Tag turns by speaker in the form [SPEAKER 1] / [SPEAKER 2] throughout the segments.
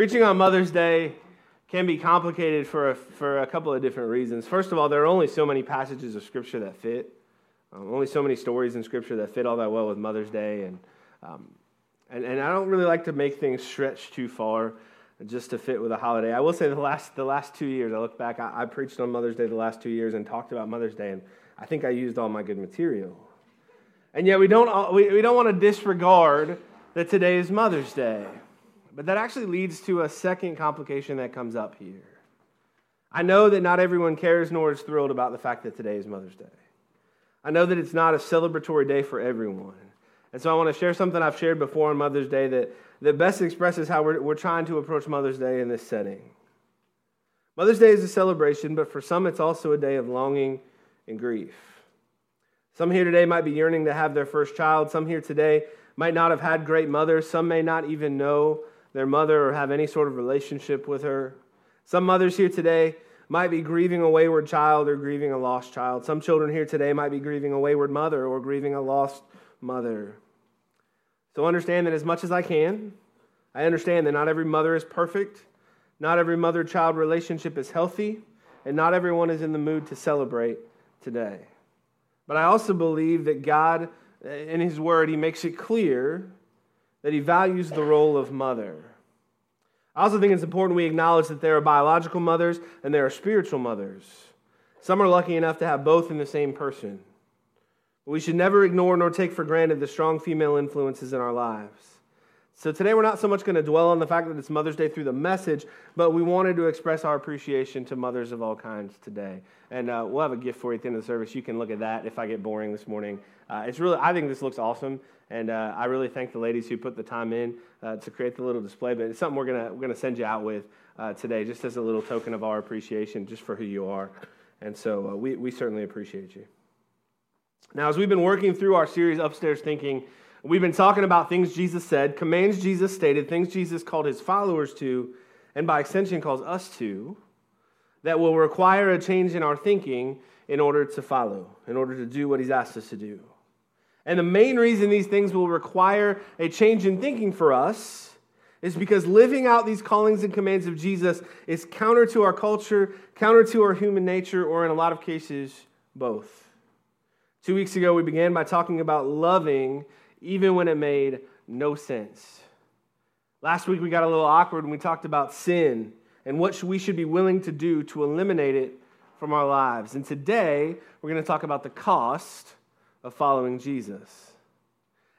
[SPEAKER 1] Preaching on Mother's Day can be complicated for a, for a couple of different reasons. First of all, there are only so many passages of Scripture that fit, um, only so many stories in Scripture that fit all that well with Mother's Day. And, um, and, and I don't really like to make things stretch too far just to fit with a holiday. I will say the last, the last two years, I look back, I, I preached on Mother's Day the last two years and talked about Mother's Day, and I think I used all my good material. And yet we don't, we, we don't want to disregard that today is Mother's Day. But that actually leads to a second complication that comes up here. I know that not everyone cares nor is thrilled about the fact that today is Mother's Day. I know that it's not a celebratory day for everyone. And so I want to share something I've shared before on Mother's Day that, that best expresses how we're, we're trying to approach Mother's Day in this setting. Mother's Day is a celebration, but for some it's also a day of longing and grief. Some here today might be yearning to have their first child. Some here today might not have had great mothers. Some may not even know their mother or have any sort of relationship with her. Some mothers here today might be grieving a wayward child or grieving a lost child. Some children here today might be grieving a wayward mother or grieving a lost mother. So understand that as much as I can, I understand that not every mother is perfect, not every mother child relationship is healthy, and not everyone is in the mood to celebrate today. But I also believe that God, in His Word, He makes it clear that he values the role of mother. I also think it's important we acknowledge that there are biological mothers and there are spiritual mothers. Some are lucky enough to have both in the same person. But we should never ignore nor take for granted the strong female influences in our lives. So today we're not so much going to dwell on the fact that it's Mother's Day through the message, but we wanted to express our appreciation to mothers of all kinds today. And uh, we'll have a gift for you at the end of the service. You can look at that if I get boring this morning. Uh, it's really, I think this looks awesome. And uh, I really thank the ladies who put the time in uh, to create the little display. But it's something we're going we're gonna send you out with uh, today, just as a little token of our appreciation, just for who you are. And so uh, we, we certainly appreciate you. Now, as we've been working through our series, Upstairs Thinking, we've been talking about things Jesus said, commands Jesus stated, things Jesus called his followers to, and by extension calls us to, that will require a change in our thinking in order to follow, in order to do what he's asked us to do. And the main reason these things will require a change in thinking for us is because living out these callings and commands of Jesus is counter to our culture, counter to our human nature, or in a lot of cases, both. Two weeks ago, we began by talking about loving even when it made no sense. Last week, we got a little awkward when we talked about sin and what we should be willing to do to eliminate it from our lives. And today, we're going to talk about the cost of following Jesus.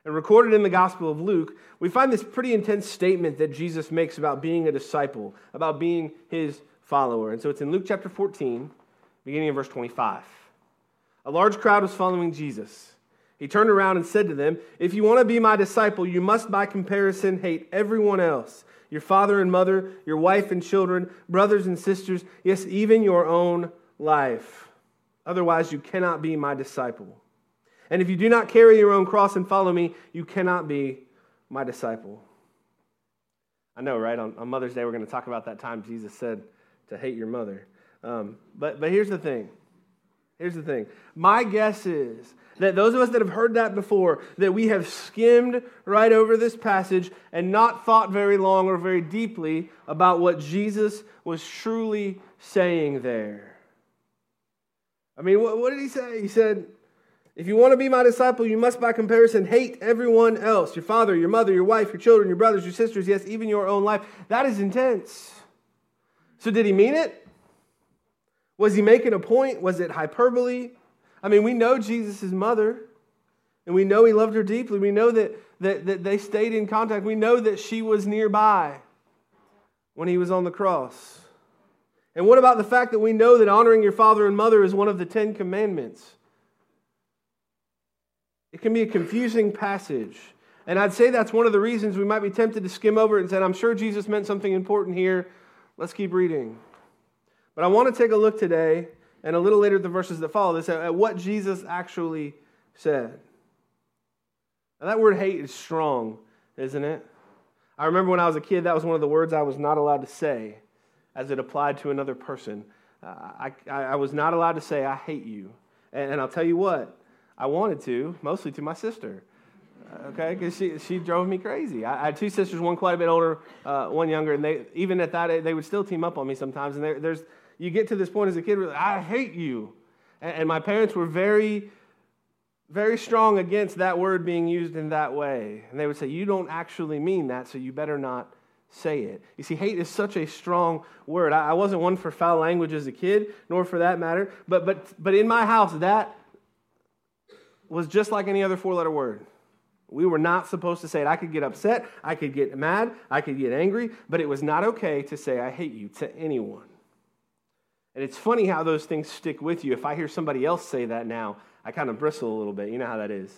[SPEAKER 1] And recorded in the Gospel of Luke, we find this pretty intense statement that Jesus makes about being a disciple, about being his follower. And so it's in Luke chapter 14, beginning in verse 25. A large crowd was following Jesus. He turned around and said to them, If you want to be my disciple, you must by comparison hate everyone else your father and mother, your wife and children, brothers and sisters, yes, even your own life. Otherwise, you cannot be my disciple. And if you do not carry your own cross and follow me, you cannot be my disciple. I know, right? On, on Mother's Day, we're going to talk about that time Jesus said to hate your mother. Um, but, but here's the thing. Here's the thing. My guess is that those of us that have heard that before, that we have skimmed right over this passage and not thought very long or very deeply about what Jesus was truly saying there. I mean, what, what did he say? He said, if you want to be my disciple, you must by comparison hate everyone else your father, your mother, your wife, your children, your brothers, your sisters, yes, even your own life. That is intense. So, did he mean it? Was he making a point? Was it hyperbole? I mean, we know Jesus' mother, and we know he loved her deeply. We know that, that, that they stayed in contact. We know that she was nearby when he was on the cross. And what about the fact that we know that honoring your father and mother is one of the Ten Commandments? It can be a confusing passage. And I'd say that's one of the reasons we might be tempted to skim over it and say, I'm sure Jesus meant something important here. Let's keep reading. But I want to take a look today and a little later the verses that follow this at what Jesus actually said. Now, that word hate is strong, isn't it? I remember when I was a kid, that was one of the words I was not allowed to say as it applied to another person. Uh, I, I, I, was not allowed to say, I hate you. And, and I'll tell you what, I wanted to, mostly to my sister. okay? Because she, she drove me crazy. I, I, had two sisters, one quite a bit older, uh, one younger, and they even at that age, they would still team up on me sometimes. And there, there's you get to this point as a kid, where, I hate you, and, my parents were very, very strong against that word being used in that way, and they would say, "You don't actually mean that, so you better not." say it. You see, hate is such a strong word. I wasn't one for foul language as a kid, nor for that matter, but, but, but in my house, that was just like any other four letter word. We were not supposed to say it. I could get upset, I could get mad, I could get angry, but it was not okay to say, I hate you to anyone. And it's funny how those things stick with you. If I hear somebody else say that now, I kind of bristle a little bit. You know how that is.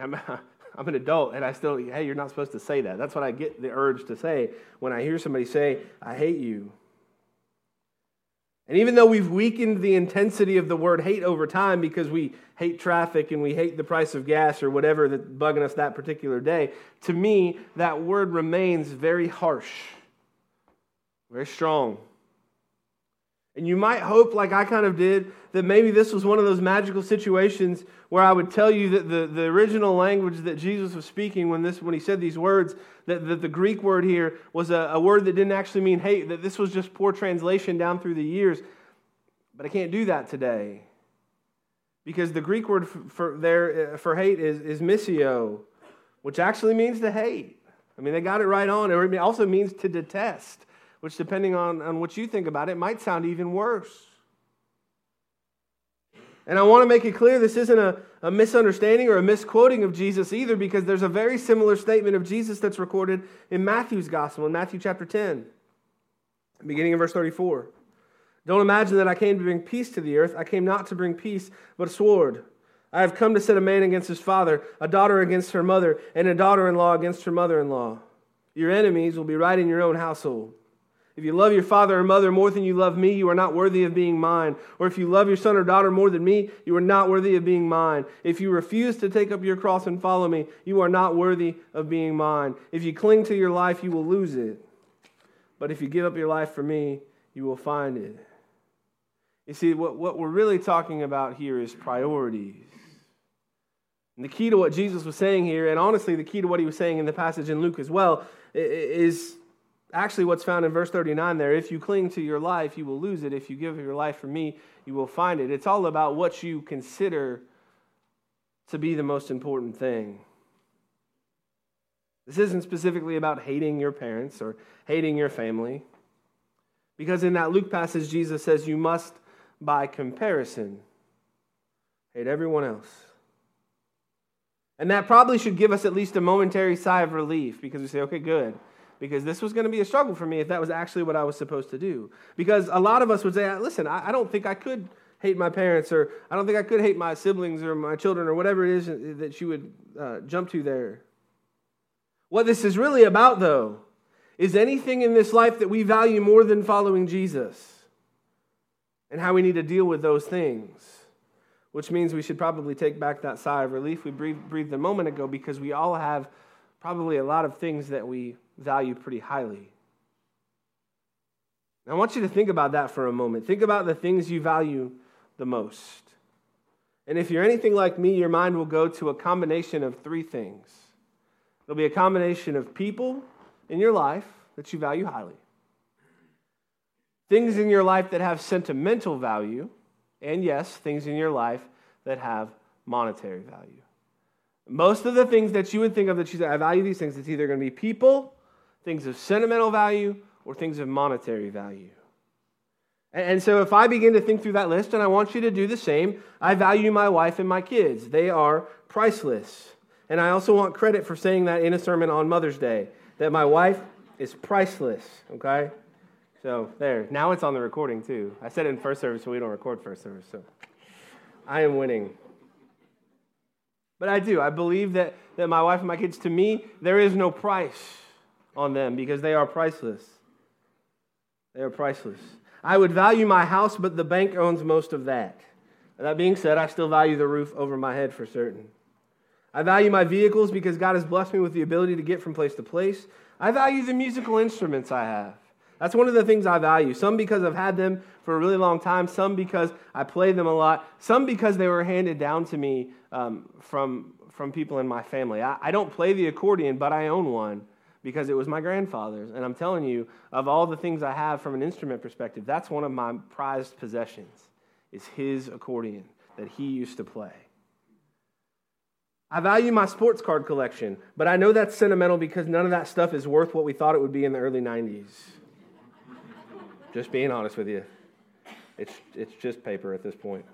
[SPEAKER 1] I'm, I'm an adult and I still, hey, you're not supposed to say that. That's what I get the urge to say when I hear somebody say, I hate you. And even though we've weakened the intensity of the word hate over time because we hate traffic and we hate the price of gas or whatever that's bugging us that particular day, to me, that word remains very harsh, very strong. And you might hope, like I kind of did, that maybe this was one of those magical situations where I would tell you that the, the original language that Jesus was speaking when, this, when he said these words, that, that the Greek word here was a, a word that didn't actually mean hate, that this was just poor translation down through the years. But I can't do that today. Because the Greek word for, for, there, uh, for hate is, is miseo, which actually means to hate. I mean, they got it right on. It also means to detest which, depending on, on what you think about it, might sound even worse. And I want to make it clear this isn't a, a misunderstanding or a misquoting of Jesus either, because there's a very similar statement of Jesus that's recorded in Matthew's gospel, in Matthew chapter 10, beginning in verse 34. Don't imagine that I came to bring peace to the earth. I came not to bring peace, but a sword. I have come to set a man against his father, a daughter against her mother, and a daughter in law against her mother in law. Your enemies will be right in your own household. If you love your father or mother more than you love me, you are not worthy of being mine. Or if you love your son or daughter more than me, you are not worthy of being mine. If you refuse to take up your cross and follow me, you are not worthy of being mine. If you cling to your life, you will lose it. But if you give up your life for me, you will find it. You see, what, what we're really talking about here is priorities. And the key to what Jesus was saying here, and honestly, the key to what he was saying in the passage in Luke as well, is actually what's found in verse 39 there if you cling to your life, you will lose it. If you give your life for me, you will find it. It's all about what you consider to be the most important thing. This isn't specifically about hating your parents or hating your family. Because in that Luke passage, Jesus says you must, by comparison, hate everyone else. And that probably should give us at least a momentary sigh of relief because we say, okay, good because this was going to be a struggle for me if that was actually what I was supposed to do. Because a lot of us would say, listen, I, don't think I could hate my parents, or I don't think I could hate my siblings or my children, or whatever it is that you would uh, jump to there. What this is really about, though, is anything in this life that we value more than following Jesus and how we need to deal with those things. Which means we should probably take back that sigh of relief we breathed, breathed a moment ago because we all have probably a lot of things that we value pretty highly. I want you to think about that for a moment. Think about the things you value the most. And if you're anything like me, your mind will go to a combination of three things. It'll be a combination of people in your life that you value highly, things in your life that have sentimental value, and yes, things in your life that have monetary value. Most of the things that you would think of that you say, I value these things, it's either going to be people things of sentimental value or things of monetary value. And so, if I begin to think through that list, and I want you to do the same, I value my wife and my kids. They are priceless. And I also want credit for saying that in a sermon on Mother's Day, that my wife is priceless, okay? So, there. Now it's on the recording, too. I said it in first service, so we don't record first service. So, I am winning. But I do. I believe that, that my wife and my kids, to me, there is no price on them because they are priceless. They are priceless. I would value my house, but the bank owns most of that. That being said, I still value the roof over my head for certain. I value my vehicles because God has blessed me with the ability to get from place to place. I value the musical instruments I have. That's one of the things I value. Some because I've had them for a really long time, some because I play them a lot, some because they were handed down to me um, from from people in my family. I, I don't play the accordion, but I own one because it was my grandfather's. And I'm telling you, of all the things I have from an instrument perspective, that's one of my prized possessions is his accordion that he used to play. I value my sports card collection, but I know that's sentimental because none of that stuff is worth what we thought it would be in the early 90s. just being honest with you. It's, it's just paper at this point.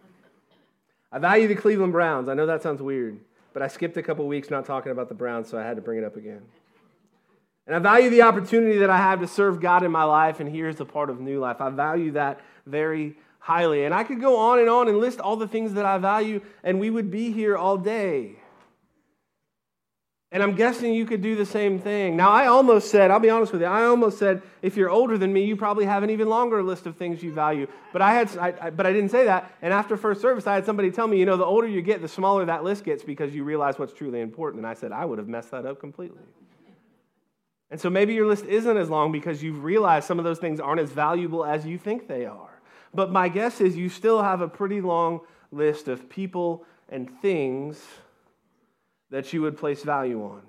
[SPEAKER 1] I value the Cleveland Browns. I know that sounds weird, but I skipped a couple weeks not talking about the Browns, so I had to bring it up again. And I value the opportunity that I have to serve God in my life, and here's the part of new life. I value that very highly. And I could go on and on and list all the things that I value, and we would be here all day. And I'm guessing you could do the same thing. Now, I almost said, I'll be honest with you, I almost said, if you're older than me, you probably have an even longer list of things you value. But I, had, I, I, but I didn't say that. And after first service, I had somebody tell me, you know, the older you get, the smaller that list gets because you realize what's truly important. And I said, I would have messed that up completely. And so maybe your list isn't as long because you've realized some of those things aren't as valuable as you think they are. But my guess is you still have a pretty long list of people and things that you would place value on.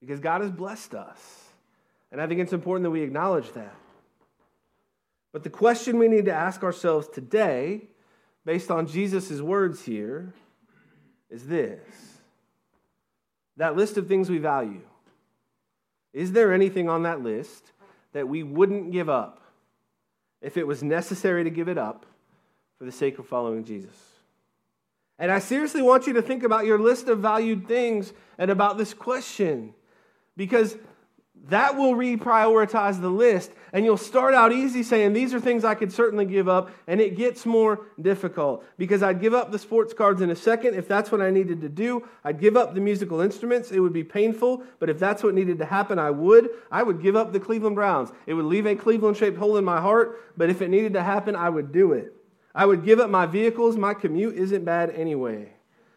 [SPEAKER 1] Because God has blessed us. And I think it's important that we acknowledge that. But the question we need to ask ourselves today, based on Jesus' words here, is this that list of things we value. Is there anything on that list that we wouldn't give up if it was necessary to give it up for the sake of following Jesus? And I seriously want you to think about your list of valued things and about this question because that will reprioritize the list. And you'll start out easy saying, These are things I could certainly give up. And it gets more difficult because I'd give up the sports cards in a second if that's what I needed to do. I'd give up the musical instruments. It would be painful, but if that's what needed to happen, I would. I would give up the Cleveland Browns. It would leave a Cleveland shaped hole in my heart, but if it needed to happen, I would do it. I would give up my vehicles. My commute isn't bad anyway.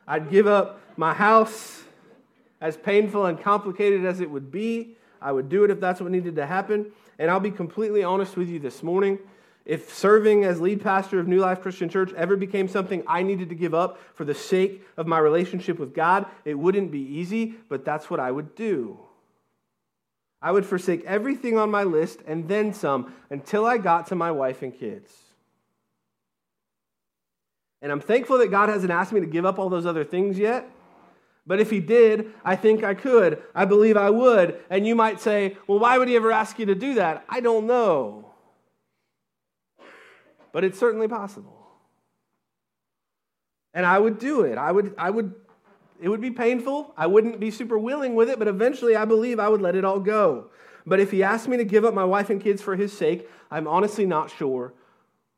[SPEAKER 1] I'd give up my house, as painful and complicated as it would be. I would do it if that's what needed to happen. And I'll be completely honest with you this morning. If serving as lead pastor of New Life Christian Church ever became something I needed to give up for the sake of my relationship with God, it wouldn't be easy, but that's what I would do. I would forsake everything on my list and then some until I got to my wife and kids. And I'm thankful that God hasn't asked me to give up all those other things yet. But if He did, I think I could. I believe I would. And you might say, well, why would He ever ask you to do that? I don't know. But it's certainly possible. And I would do it. I would, I would, it would be painful. I wouldn't be super willing with it, but eventually I believe I would let it all go. But if he asked me to give up my wife and kids for his sake, I'm honestly not sure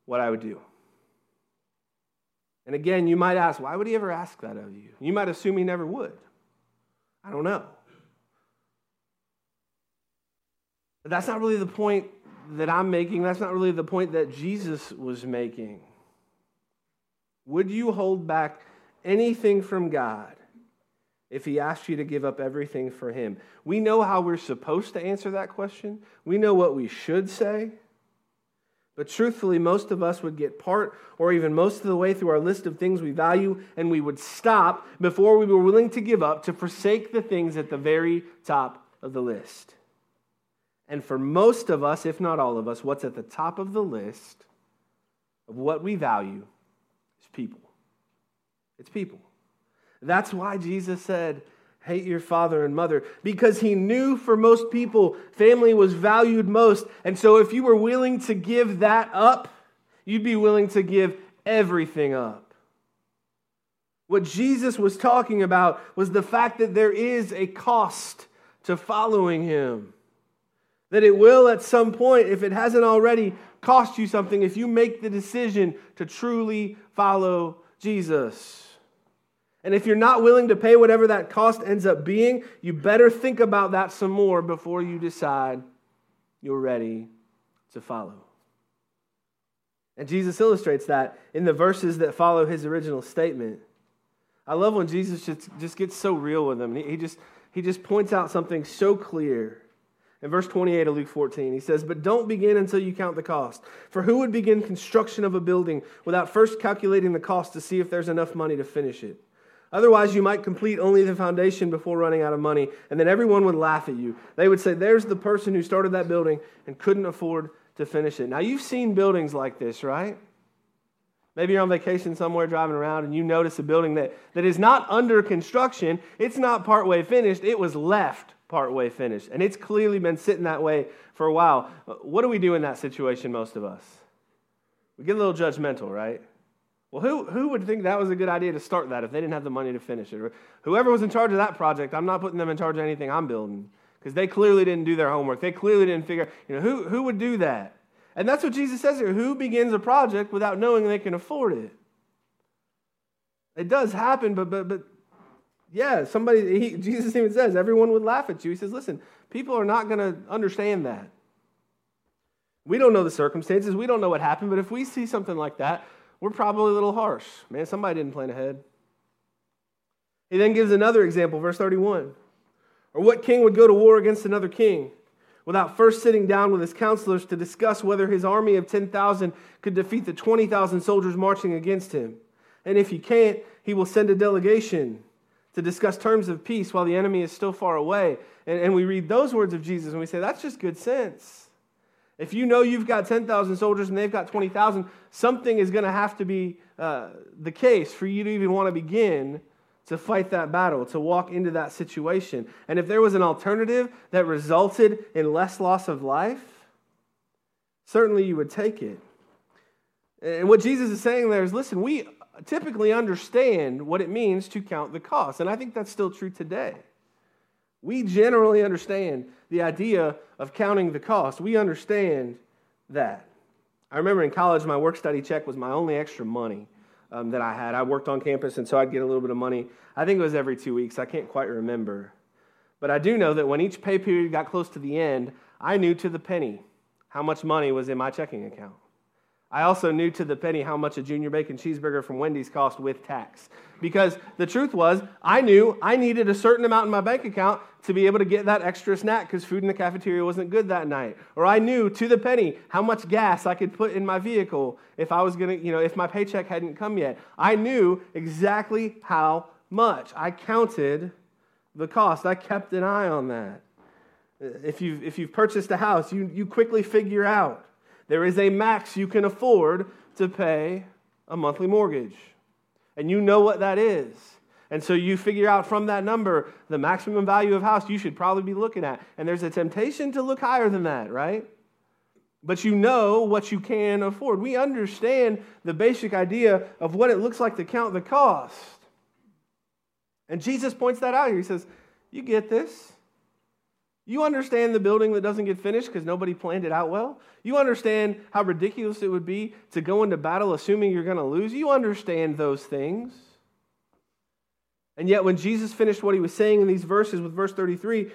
[SPEAKER 1] what I would do. And again, you might ask, why would he ever ask that of you? You might assume he never would. I don't know. But that's not really the point that I'm making. That's not really the point that Jesus was making. Would you hold back anything from God if he asked you to give up everything for him? We know how we're supposed to answer that question, we know what we should say. But truthfully, most of us would get part or even most of the way through our list of things we value, and we would stop before we were willing to give up to forsake the things at the very top of the list. And for most of us, if not all of us, what's at the top of the list of what we value is people. It's people. That's why Jesus said, hate your father and mother because he knew for most people family was valued most. And so if you were willing to give that up, you'd be willing to give everything up. What Jesus was talking about was the fact that there is a cost to following him. That it will at some point, if it hasn't already, cost you something if you make the decision to truly follow Jesus. And if you're not willing to pay whatever that cost ends up being, you better think about that some more before you decide you're ready to follow. And Jesus illustrates that in the verses that follow his original statement. I love when Jesus just, just gets so real with them. He just, he just points out something so clear. In verse 28 of Luke 14, he says, But don't begin until you count the cost. For who would begin construction of a building without first calculating the cost to see if there's enough money to finish it? Otherwise, you might complete only the foundation before running out of money, and then everyone would laugh at you. They would say, There's the person who started that building and couldn't afford to finish it. Now, you've seen buildings like this, right? Maybe you're on vacation somewhere driving around and you notice a building that, that is not under construction. It's not partway finished. It was left partway finished. And it's clearly been sitting that way for a while. What do we do in that situation, most of us? We get a little judgmental, right? Well, who, who would think that was a good idea to start that if they didn't have the money to finish it? whoever was in charge of that project, I'm not putting them in charge of anything I'm building because they clearly didn't do their homework. They clearly didn't figure, you know, who, who would do that? And that's what Jesus says here. Who begins a project without knowing they can afford it? It does happen, but, but, but yeah, somebody, he, Jesus even says, everyone would laugh at you. He says, listen, people are not going to understand that. We don't know the circumstances. We don't know what happened, but if we see something like that, we're probably a little harsh. Man, somebody didn't plan ahead. He then gives another example, verse 31. Or what king would go to war against another king without first sitting down with his counselors to discuss whether his army of 10,000 could defeat the 20,000 soldiers marching against him? And if he can't, he will send a delegation to discuss terms of peace while the enemy is still far away. And, and we read those words of Jesus and we say, that's just good sense. If you know you've got 10,000 soldiers and they've got 20,000, something is going to have to be uh, the case for you to even want to begin to fight that battle, to walk into that situation. And if there was an alternative that resulted in less loss of life, certainly you would take it. And what Jesus is saying there is listen, we typically understand what it means to count the cost. And I think that's still true today. We generally understand the idea of counting the cost. We understand that. I remember in college, my work study check was my only extra money um, that I had. I worked on campus, and so I'd get a little bit of money. I think it was every two weeks. I can't quite remember. But I do know that when each pay period got close to the end, I knew to the penny how much money was in my checking account. I also knew to the penny how much a junior bacon cheeseburger from Wendy's cost with tax. Because the truth was, I knew I needed a certain amount in my bank account to be able to get that extra snack because food in the cafeteria wasn't good that night. Or I knew to the penny how much gas I could put in my vehicle if I was going to, you know, if my paycheck hadn't come yet. I knew exactly how much. I counted the cost. I kept an eye on that. If you've, if you've purchased a house, you, you quickly figure out there is a max you can afford to pay a monthly mortgage. And you know what that is. And so you figure out from that number the maximum value of house you should probably be looking at. And there's a temptation to look higher than that, right? But you know what you can afford. We understand the basic idea of what it looks like to count the cost. And Jesus points that out here. He says, You get this. You understand the building that doesn't get finished because nobody planned it out well? You understand how ridiculous it would be to go into battle assuming you're going to lose? You understand those things. And yet, when Jesus finished what he was saying in these verses with verse 33,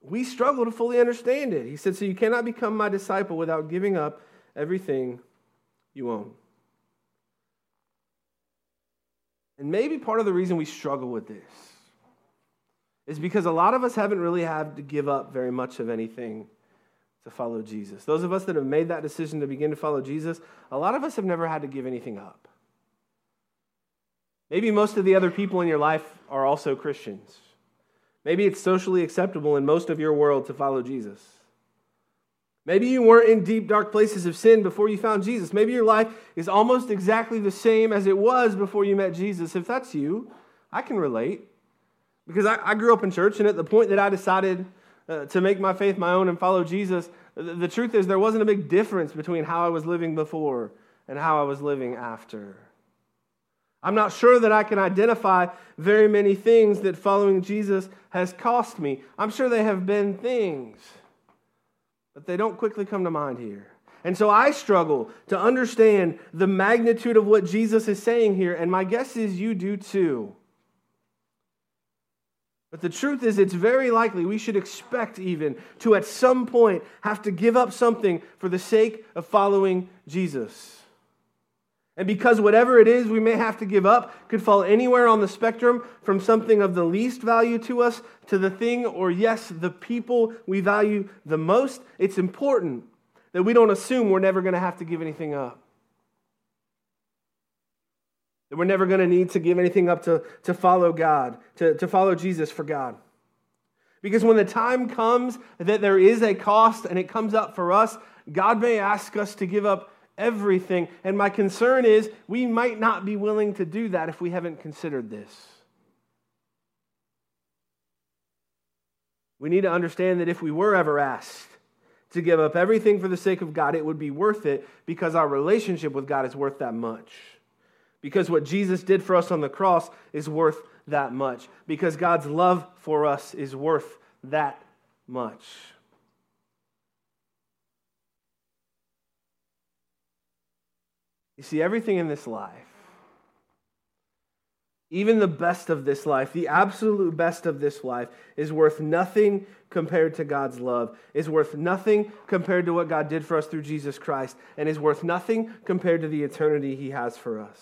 [SPEAKER 1] we struggle to fully understand it. He said, So you cannot become my disciple without giving up everything you own. And maybe part of the reason we struggle with this is because a lot of us haven't really had to give up very much of anything to follow Jesus. Those of us that have made that decision to begin to follow Jesus, a lot of us have never had to give anything up. Maybe most of the other people in your life are also Christians. Maybe it's socially acceptable in most of your world to follow Jesus. Maybe you weren't in deep, dark places of sin before you found Jesus. Maybe your life is almost exactly the same as it was before you met Jesus. If that's you, I can relate. Because I, I grew up in church, and at the point that I decided uh, to make my faith my own and follow Jesus, the, the truth is there wasn't a big difference between how I was living before and how I was living after. I'm not sure that I can identify very many things that following Jesus has cost me. I'm sure they have been things, but they don't quickly come to mind here. And so I struggle to understand the magnitude of what Jesus is saying here, and my guess is you do too. But the truth is, it's very likely we should expect even to at some point have to give up something for the sake of following Jesus. And because whatever it is we may have to give up could fall anywhere on the spectrum from something of the least value to us to the thing or, yes, the people we value the most, it's important that we don't assume we're never going to have to give anything up. That we're never going to need to give anything up to, to follow God, to, to follow Jesus for God. Because when the time comes that there is a cost and it comes up for us, God may ask us to give up everything. And my concern is we might not be willing to do that if we haven't considered this. We need to understand that if we were ever asked to give up everything for the sake of God, it would be worth it because our relationship with God is worth that much. Because what Jesus did for us on the cross is worth that much. Because God's love for us is worth that much. You see, everything in this life, even the best of this life, the absolute best of this life, is worth nothing compared to God's love, is worth nothing compared to what God did for us through Jesus Christ, and is worth nothing compared to the eternity He has for us.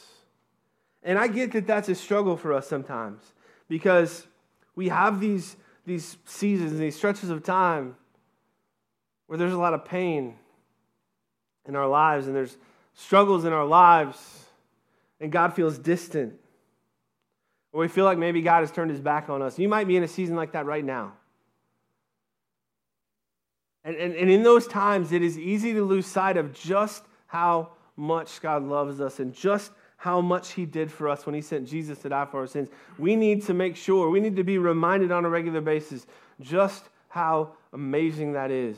[SPEAKER 1] And I get that that's a struggle for us sometimes because we have these, these seasons, these stretches of time where there's a lot of pain in our lives and there's struggles in our lives, and God feels distant. Or we feel like maybe God has turned his back on us. You might be in a season like that right now. And, and, and in those times, it is easy to lose sight of just how much God loves us and just how much he did for us when he sent Jesus to die for our sins. We need to make sure, we need to be reminded on a regular basis just how amazing that is.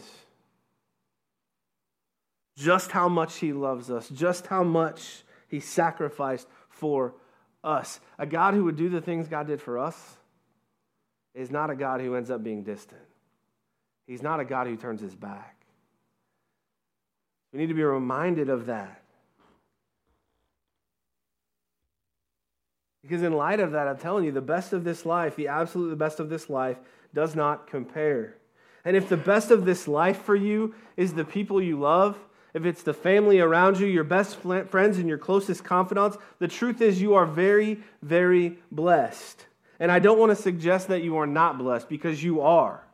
[SPEAKER 1] Just how much he loves us, just how much he sacrificed for us. A God who would do the things God did for us is not a God who ends up being distant. He's not a God who turns his back. We need to be reminded of that. Because in light of that, I'm telling you, the best of this life, the absolute best of this life, does not compare. And if the best of this life for you is the people you love, if it's the family around you, your best friends, and your closest confidants, the truth is you are very, very blessed. And I don't want to suggest that you are not blessed because you are.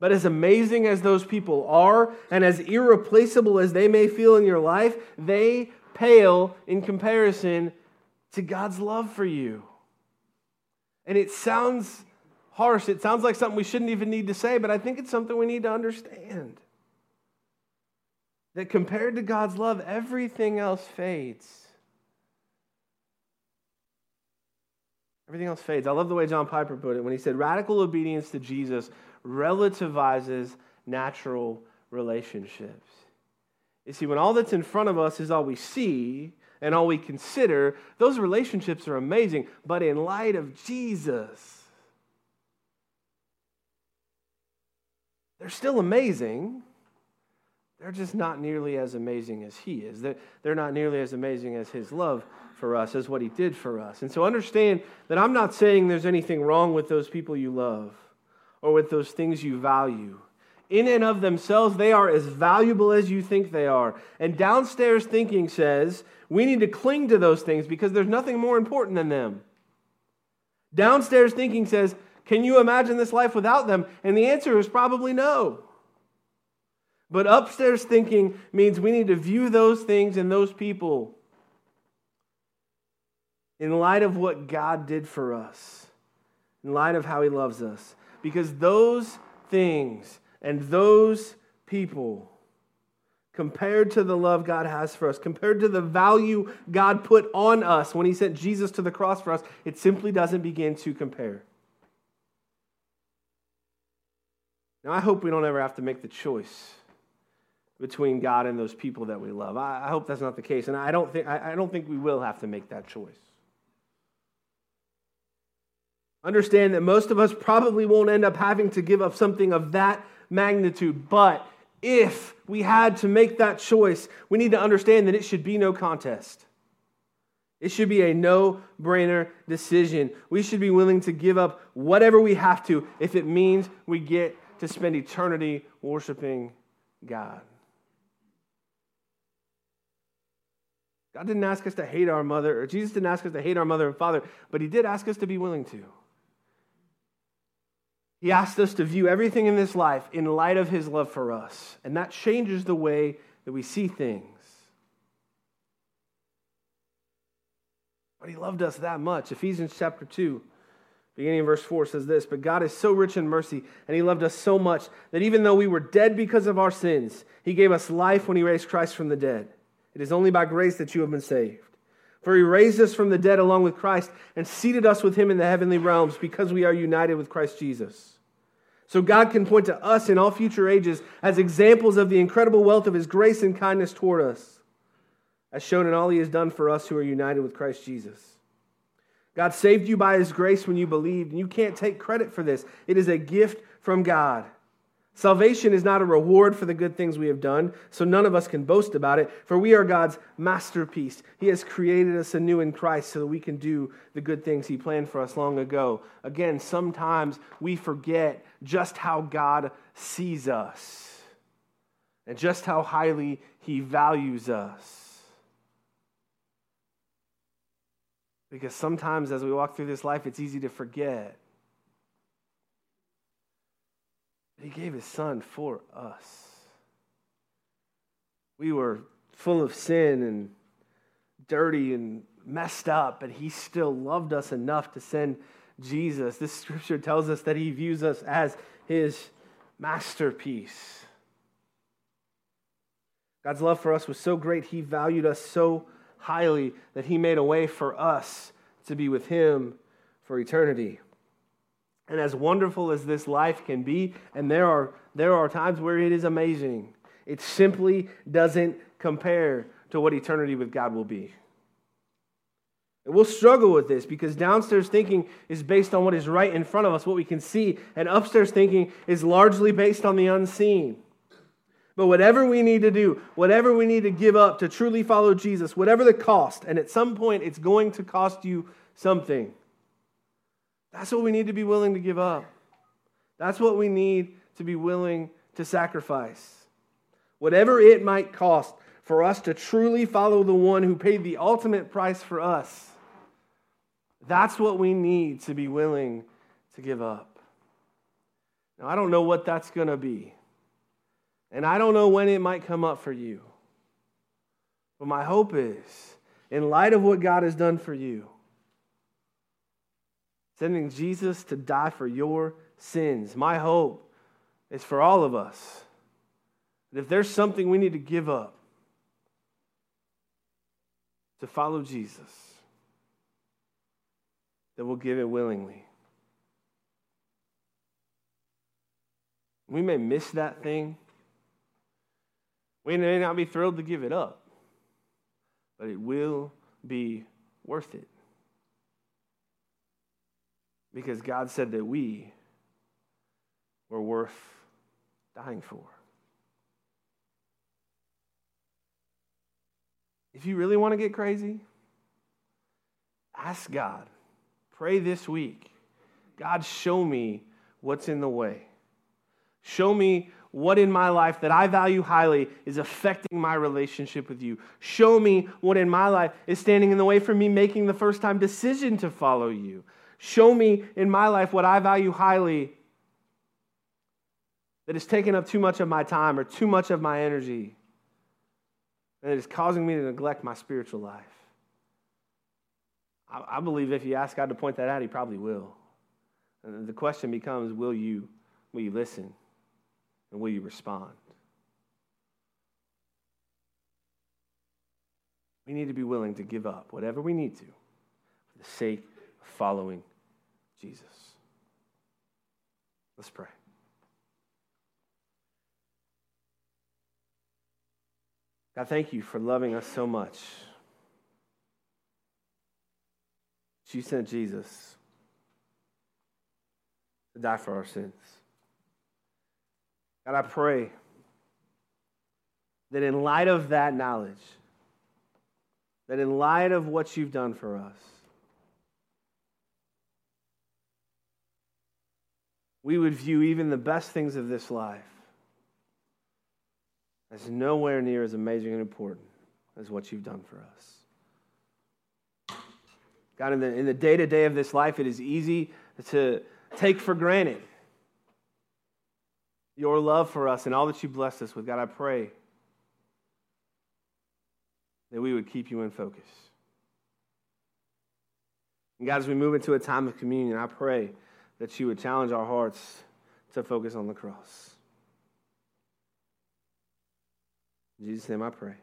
[SPEAKER 1] But as amazing as those people are, and as irreplaceable as they may feel in your life, they pale in comparison to God's love for you. And it sounds harsh. It sounds like something we shouldn't even need to say, but I think it's something we need to understand. That compared to God's love, everything else fades. Everything else fades. I love the way John Piper put it when he said, Radical obedience to Jesus relativizes natural relationships. You see, when all that's in front of us is all we see, and all we consider, those relationships are amazing. But in light of Jesus, they're still amazing. They're just not nearly as amazing as He is. They're not nearly as amazing as His love for us, as what He did for us. And so understand that I'm not saying there's anything wrong with those people you love or with those things you value in and of themselves, they are as valuable as you think they are. And downstairs thinking says we need to cling to those things because there's nothing more important than them. Downstairs thinking says, can you imagine this life without them? And the answer is probably no. But upstairs thinking means we need to view those things and those people in light of what God did for us, in light of how He loves us. Because those things and those people, compared to the love God has for us, compared to the value God put on us when He sent Jesus to the cross for us, it simply doesn't begin to compare. Now, I hope we don't ever have to make the choice between God and those people that we love. I, hope that's not the case, and I don't think I, I don't think we will have to make that choice. Understand that most of us probably won't end up having to give up something of that magnitude. But if we had to make that choice, we need to understand that it should be no contest. It should be a no brainer decision. We should be willing to give up whatever we have to if it means we get to spend eternity worshiping God. God didn't ask us to hate our mother, or Jesus didn't ask us to hate our mother and father, but He did ask us to be willing to. He asked us to view everything in this life in light of his love for us. And that changes the way that we see things. But he loved us that much. Ephesians chapter 2, beginning in verse 4 says this But God is so rich in mercy, and he loved us so much that even though we were dead because of our sins, he gave us life when he raised Christ from the dead. It is only by grace that you have been saved. For he raised us from the dead along with Christ and seated us with him in the heavenly realms because we are united with Christ Jesus. So God can point to us in all future ages as examples of the incredible wealth of his grace and kindness toward us, as shown in all he has done for us who are united with Christ Jesus. God saved you by his grace when you believed, and you can't take credit for this. It is a gift from God. Salvation is not a reward for the good things we have done, so none of us can boast about it, for we are God's masterpiece. He has created us anew in Christ so that we can do the good things He planned for us long ago. Again, sometimes we forget just how God sees us and just how highly He values us. Because sometimes as we walk through this life, it's easy to forget. He gave his son for us. We were full of sin and dirty and messed up, but he still loved us enough to send Jesus. This scripture tells us that he views us as his masterpiece. God's love for us was so great, he valued us so highly that he made a way for us to be with him for eternity. And as wonderful as this life can be, and there are, there are times where it is amazing, it simply doesn't compare to what eternity with God will be. And we'll struggle with this because downstairs thinking is based on what is right in front of us, what we can see, and upstairs thinking is largely based on the unseen. But whatever we need to do, whatever we need to give up to truly follow Jesus, whatever the cost, and at some point it's going to cost you something. That's what we need to be willing to give up. That's what we need to be willing to sacrifice. Whatever it might cost for us to truly follow the one who paid the ultimate price for us, that's what we need to be willing to give up. Now, I don't know what that's going to be. And I don't know when it might come up for you. But my hope is, in light of what God has done for you, sending Jesus to die for your sins. My hope is for all of us that if there's something we need to give up to follow Jesus, that we'll give it willingly. We may miss that thing. We may not be thrilled to give it up, but it will be worth it. Because God said that we were worth dying for. If you really want to get crazy, ask God. Pray this week. God, show me what's in the way. Show me what in my life that I value highly is affecting my relationship with you. Show me what in my life is standing in the way for me making the first time decision to follow you. Show me in my life what I value highly that is taking up too much of my time or too much of my energy and it is causing me to neglect my spiritual life. I, I believe if you ask God to point that out, He probably will. And the question becomes will you, will you listen and will you respond? We need to be willing to give up whatever we need to for the sake of following Jesus. Let's pray. God, thank you for loving us so much. You sent Jesus to die for our sins. God, I pray that in light of that knowledge, that in light of what you've done for us, we would view even the best things of this life as nowhere near as amazing and important as what you've done for us. God, in the, day-to-day of this life, it is easy to take for granted your love for us and all that you blessed us with. God, I pray that we would keep you in focus. And God, as we move into a time of communion, I pray that you would challenge our hearts to focus on the cross. In Jesus' name I pray.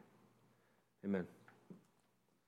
[SPEAKER 1] Amen.